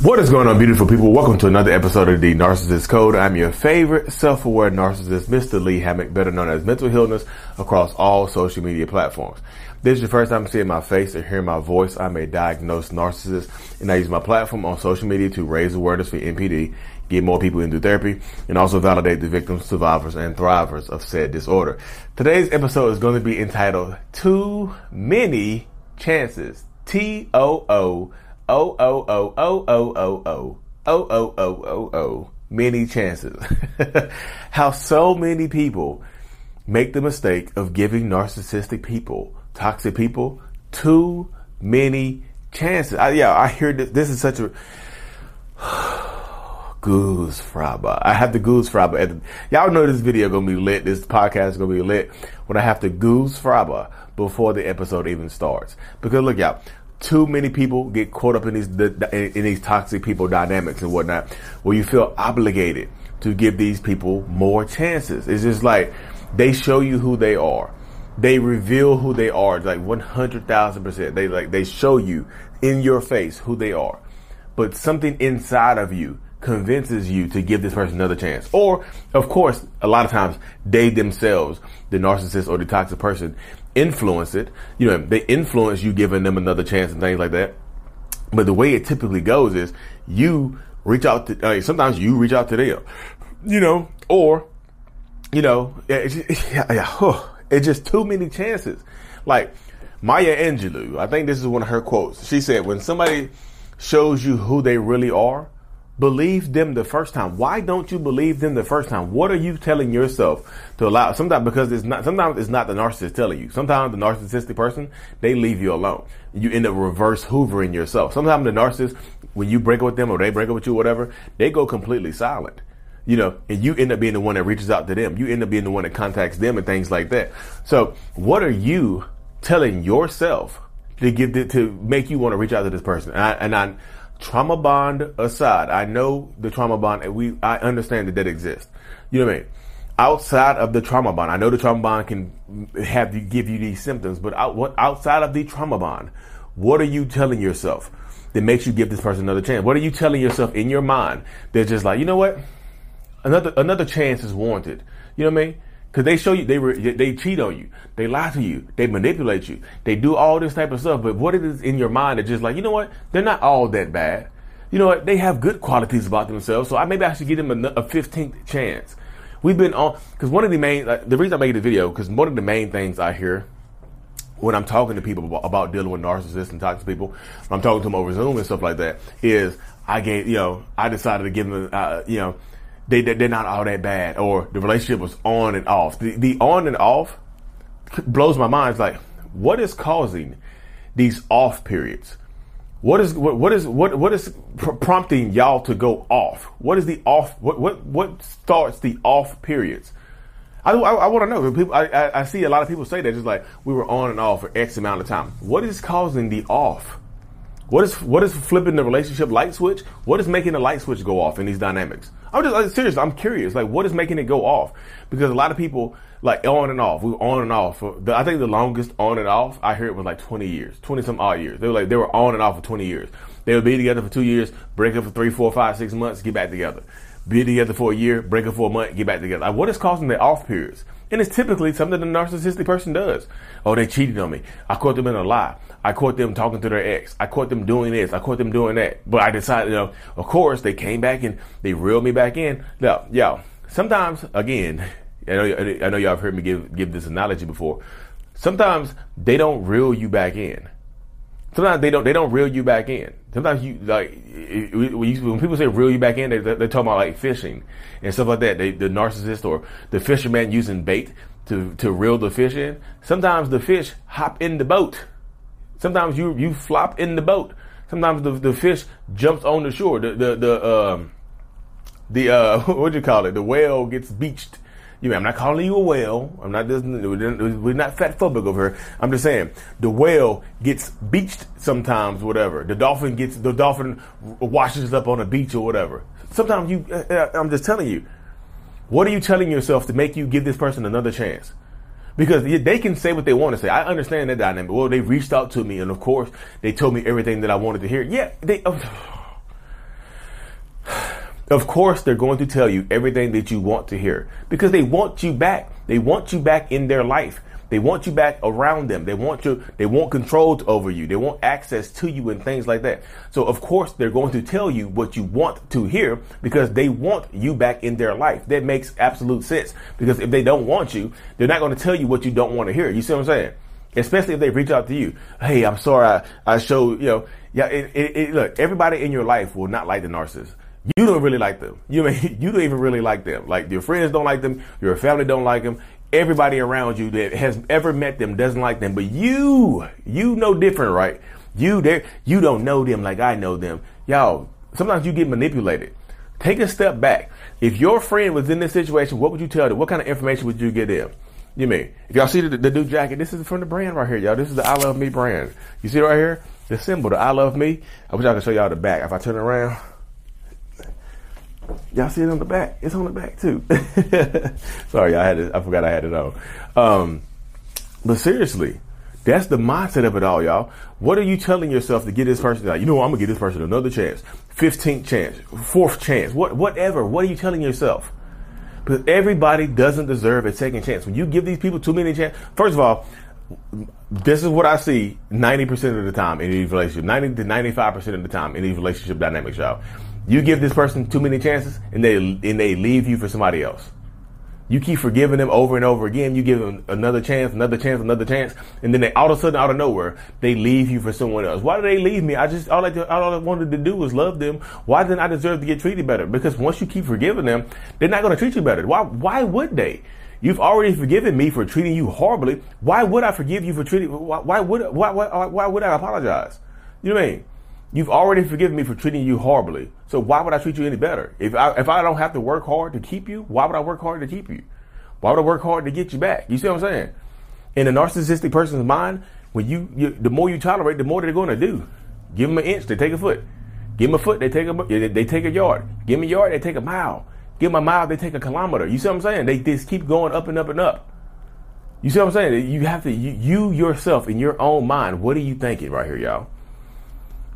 What is going on, beautiful people? Welcome to another episode of the Narcissist Code. I'm your favorite self-aware narcissist, Mr. Lee Hammock, better known as Mental Healness, across all social media platforms. This is your first time seeing my face or hearing my voice. I'm a diagnosed narcissist, and I use my platform on social media to raise awareness for NPD, get more people into therapy, and also validate the victims, survivors, and thrivers of said disorder. Today's episode is going to be entitled Too Many Chances. T O O O O O O O O O O O O O O many chances. How so many people make the mistake of giving narcissistic people, toxic people, too many chances. I, yeah, I hear this. This is such a goosfraba. I have the goosfraba. Y'all know this video gonna be lit. This podcast gonna be lit when I have to goosfraba before the episode even starts. Because look, y'all, too many people get caught up in these in these toxic people dynamics and whatnot, where you feel obligated to give these people more chances. It's just like they show you who they are. They reveal who they are, like one hundred thousand percent. They like they show you in your face who they are, but something inside of you convinces you to give this person another chance. Or, of course, a lot of times they themselves, the narcissist or the toxic person, influence it. You know, they influence you giving them another chance and things like that. But the way it typically goes is you reach out to, uh, sometimes you reach out to them, you know, or, you know, it's, it's just too many chances. Like Maya Angelou, I think this is one of her quotes. She said, when somebody shows you who they really are, believe them the first time. Why don't you believe them the first time? What are you telling yourself to allow? Sometimes because it's not. Sometimes it's not the narcissist telling you. Sometimes the narcissistic person they leave you alone. You end up reverse hoovering yourself. Sometimes the narcissist, when you break up with them or they break up with you, whatever, they go completely silent. You know, and you end up being the one that reaches out to them. You end up being the one that contacts them and things like that. So, what are you telling yourself to give it to make you want to reach out to this person? And I, and I trauma bond aside, I know the trauma bond, and we I understand that that exists. You know what I mean? Outside of the trauma bond, I know the trauma bond can have you give you these symptoms, but out, what outside of the trauma bond, what are you telling yourself that makes you give this person another chance? What are you telling yourself in your mind that's just like, you know what? Another another chance is warranted. You know what I mean? Because they show you, they re, they cheat on you, they lie to you, they manipulate you, they do all this type of stuff. But what it is in your mind is just like, you know what? They're not all that bad. You know what? They have good qualities about themselves. So I maybe I should give them a fifteenth chance. We've been on because one of the main like, the reason I made the video because one of the main things I hear when I'm talking to people about, about dealing with narcissists and toxic people, I'm talking to them over Zoom and stuff like that, is I gave you know I decided to give them uh, you know they, they're not all that bad or the relationship was on and off. The, the on and off blows my mind. It's like, what is causing these off periods? What is what, what is what what is pr- prompting y'all to go off? What is the off? What what what starts the off periods? I, I, I want to know. People, I, I, I see a lot of people say that just like we were on and off for X amount of time. What is causing the off? What is what is flipping the relationship light switch? What is making the light switch go off in these dynamics? I'm just like, serious. I'm curious. Like, what is making it go off? Because a lot of people like on and off. We were on and off. For the, I think the longest on and off I heard was like 20 years, 20 some odd years. They were like they were on and off for 20 years. They would be together for two years, break up for three, four, five, six months, get back together. Be together for a year, break up for a month, get back together. Like, what is causing the off periods? And it's typically something the narcissistic person does. Oh, they cheated on me. I caught them in a lie. I caught them talking to their ex. I caught them doing this. I caught them doing that. But I decided, you know, of course, they came back and they reeled me back in. Now, yo, sometimes, again, I know, I know y'all have heard me give, give this analogy before. Sometimes they don't reel you back in. Sometimes they don't, they don't reel you back in. Sometimes you, like, when people say reel you back in, they, they're talking about like fishing and stuff like that. They, the narcissist or the fisherman using bait to, to reel the fish in. Sometimes the fish hop in the boat Sometimes you you flop in the boat. Sometimes the the fish jumps on the shore. The the the um the uh what do you call it? The whale gets beached. You I'm not calling you a whale. I'm not this. We're not fat phobic over here. I'm just saying the whale gets beached sometimes. Whatever. The dolphin gets the dolphin washes up on a beach or whatever. Sometimes you. Uh, uh, I'm just telling you. What are you telling yourself to make you give this person another chance? because they can say what they want to say. I understand that dynamic. Well, they reached out to me, and of course, they told me everything that I wanted to hear. Yeah, they. Uh, Of course, they're going to tell you everything that you want to hear because they want you back. They want you back in their life. They want you back around them. They want you, they want control over you. They want access to you and things like that. So of course they're going to tell you what you want to hear because they want you back in their life. That makes absolute sense because if they don't want you, they're not going to tell you what you don't want to hear. You see what I'm saying? Especially if they reach out to you. Hey, I'm sorry. I, I showed, you know, yeah, it, it, it, look, everybody in your life will not like the narcissist. You don't really like them. You mean you don't even really like them. Like your friends don't like them, your family don't like them, everybody around you that has ever met them doesn't like them, but you, you know different, right? You there, you don't know them like I know them. Y'all, sometimes you get manipulated. Take a step back. If your friend was in this situation, what would you tell them? What kind of information would you give them? You mean, if y'all see the, the new jacket, this is from the brand right here, y'all. This is the I Love Me brand. You see it right here? The symbol, the I Love Me. I wish I could show y'all the back. If I turn around, Y'all see it on the back? It's on the back too. Sorry, I had it. I forgot I had it on. Um, but seriously, that's the mindset of it all, y'all. What are you telling yourself to get this person? Like, you know, I'm gonna give this person another chance, fifteenth chance, fourth chance, what, whatever. What are you telling yourself? Because everybody doesn't deserve a second chance. When you give these people too many chances, first of all, this is what I see 90% of the time in these relationships, 90 to 95% of the time in these relationship dynamics, y'all. You give this person too many chances and they and they leave you for somebody else. You keep forgiving them over and over again. You give them another chance, another chance, another chance, and then they all of a sudden, out of nowhere, they leave you for someone else. Why did they leave me? I just all I all I wanted to do was love them. Why didn't I deserve to get treated better? Because once you keep forgiving them, they're not going to treat you better. Why? Why would they? You've already forgiven me for treating you horribly. Why would I forgive you for treating? Why, why would why, why why would I apologize? You know what I mean? You've already forgiven me for treating you horribly. So why would I treat you any better? If I, if I don't have to work hard to keep you, why would I work hard to keep you? Why would I work hard to get you back? You see what I'm saying? In a narcissistic person's mind, when you, you the more you tolerate, the more they're going to do. Give them an inch, they take a foot. Give them a foot, they take a they take a yard. Give them a yard, they take a mile. Give them a mile, they take a kilometer. You see what I'm saying? They just keep going up and up and up. You see what I'm saying? You have to you, you yourself in your own mind. What are you thinking right here, y'all?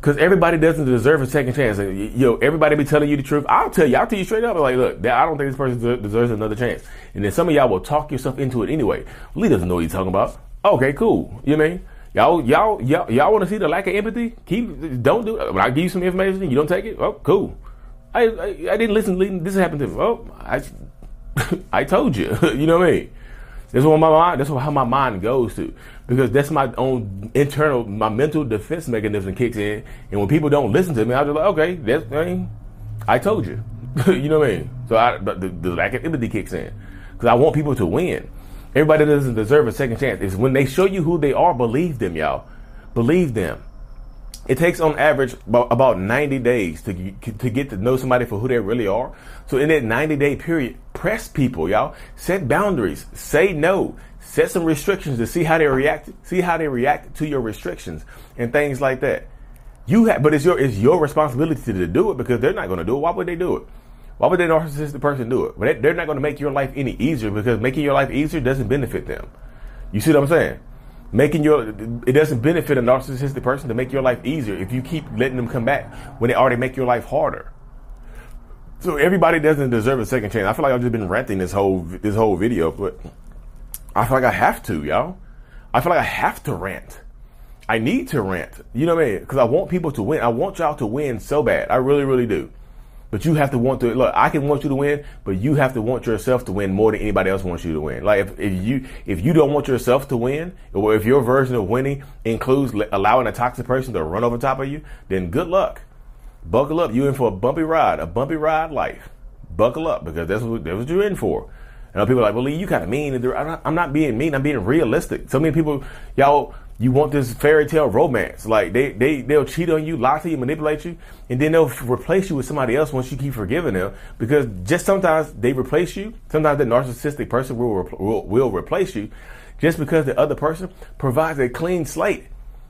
Because everybody doesn't deserve a second chance. You yo, everybody be telling you the truth. I'll tell you, I'll tell you straight up, like, look, I don't think this person deserves another chance. And then some of y'all will talk yourself into it anyway. Lee doesn't know what he's talking about. Okay, cool. You know mean? Y'all, y'all, y'all, y'all want to see the lack of empathy? Keep, don't do it. When I give you some information, you don't take it. Oh, cool. I, I, I didn't listen. This happened to me. Oh, I, I told you. you know what I mean? That's what my mind. That's how my mind goes to because that's my own internal, my mental defense mechanism kicks in. And when people don't listen to me, I'm just like, okay, that's I, mean, I told you. you know what I mean? So I, the, the lack of empathy kicks in because I want people to win. Everybody doesn't deserve a second chance. It's when they show you who they are, believe them, y'all. Believe them. It takes on average about, about 90 days to, to get to know somebody for who they really are. So in that 90 day period, press people, y'all. Set boundaries. Say no. Set some restrictions to see how they react. See how they react to your restrictions and things like that. You have, but it's your it's your responsibility to do it because they're not going to do it. Why would they do it? Why would a narcissistic person do it? But they're not going to make your life any easier because making your life easier doesn't benefit them. You see what I'm saying? Making your it doesn't benefit a narcissistic person to make your life easier if you keep letting them come back when they already make your life harder. So everybody doesn't deserve a second chance. I feel like I've just been ranting this whole this whole video, but I feel like I have to, y'all. I feel like I have to rant. I need to rant. You know what I mean? Because I want people to win. I want y'all to win so bad. I really, really do. But you have to want to look. I can want you to win, but you have to want yourself to win more than anybody else wants you to win. Like if, if you if you don't want yourself to win, or if your version of winning includes allowing a toxic person to run over top of you, then good luck. Buckle up. You in for a bumpy ride, a bumpy ride life. Buckle up because that's what that's what you're in for. And people are like, well, Lee, you kind of mean. I'm not being mean. I'm being realistic. So many people, y'all you want this fairy tale romance. Like they, they, they'll cheat on you, lie to you, manipulate you, and then they'll replace you with somebody else once you keep forgiving them. Because just sometimes they replace you. Sometimes the narcissistic person will, will, will replace you just because the other person provides a clean slate.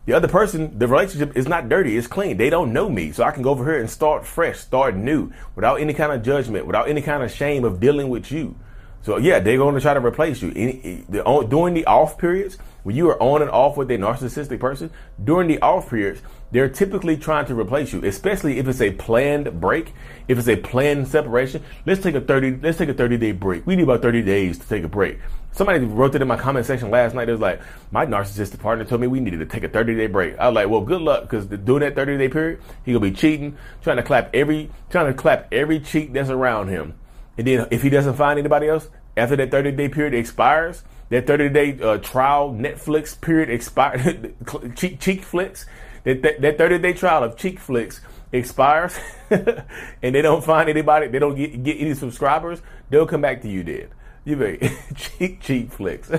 The other person, the relationship is not dirty, it's clean. They don't know me. So I can go over here and start fresh, start new, without any kind of judgment, without any kind of shame of dealing with you. So yeah, they're going to try to replace you. Any, eh, the, during the off periods, when you are on and off with a narcissistic person, during the off periods, they're typically trying to replace you, especially if it's a planned break, if it's a planned separation. Let's take a 30, let's take a 30 day break. We need about 30 days to take a break. Somebody wrote that in my comment section last night. It was like, my narcissistic partner told me we needed to take a 30 day break. I was like, well, good luck, because during that 30 day period, he gonna be cheating, trying to clap every, trying to clap every cheek that's around him. And then if he doesn't find anybody else, after that 30 day period expires, that 30 day uh, trial Netflix period expires, cheek, cheek flicks, that, that, that 30 day trial of cheek flicks expires and they don't find anybody, they don't get, get any subscribers, they'll come back to you dead. You may cheek, cheek flicks.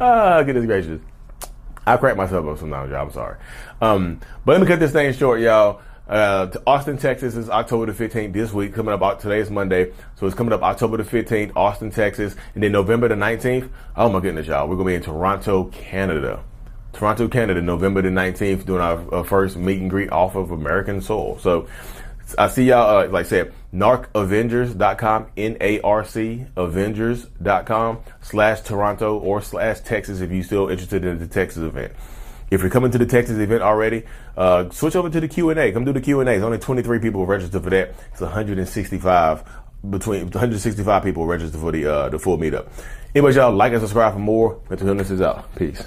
oh, goodness gracious. I crack myself up sometimes, y'all. I'm sorry. Um, but let me cut this thing short, y'all. Uh, Austin, Texas is October the 15th this week. Coming up, today is Monday. So it's coming up October the 15th, Austin, Texas. And then November the 19th. Oh my goodness, y'all. We're going to be in Toronto, Canada. Toronto, Canada, November the 19th, doing our, our first meet and greet off of American soil. So I see y'all, uh, like I said, narcavengers.com, N-A-R-C, avengers.com, slash Toronto or slash Texas if you're still interested in the Texas event. If you're coming to the Texas event already, uh, switch over to the Q and A. Come do the Q and A. It's only 23 people registered for that. It's 165 between 165 people registered for the uh, the full meetup. Anyways, y'all like and subscribe for more. Mental Healness is out. Peace.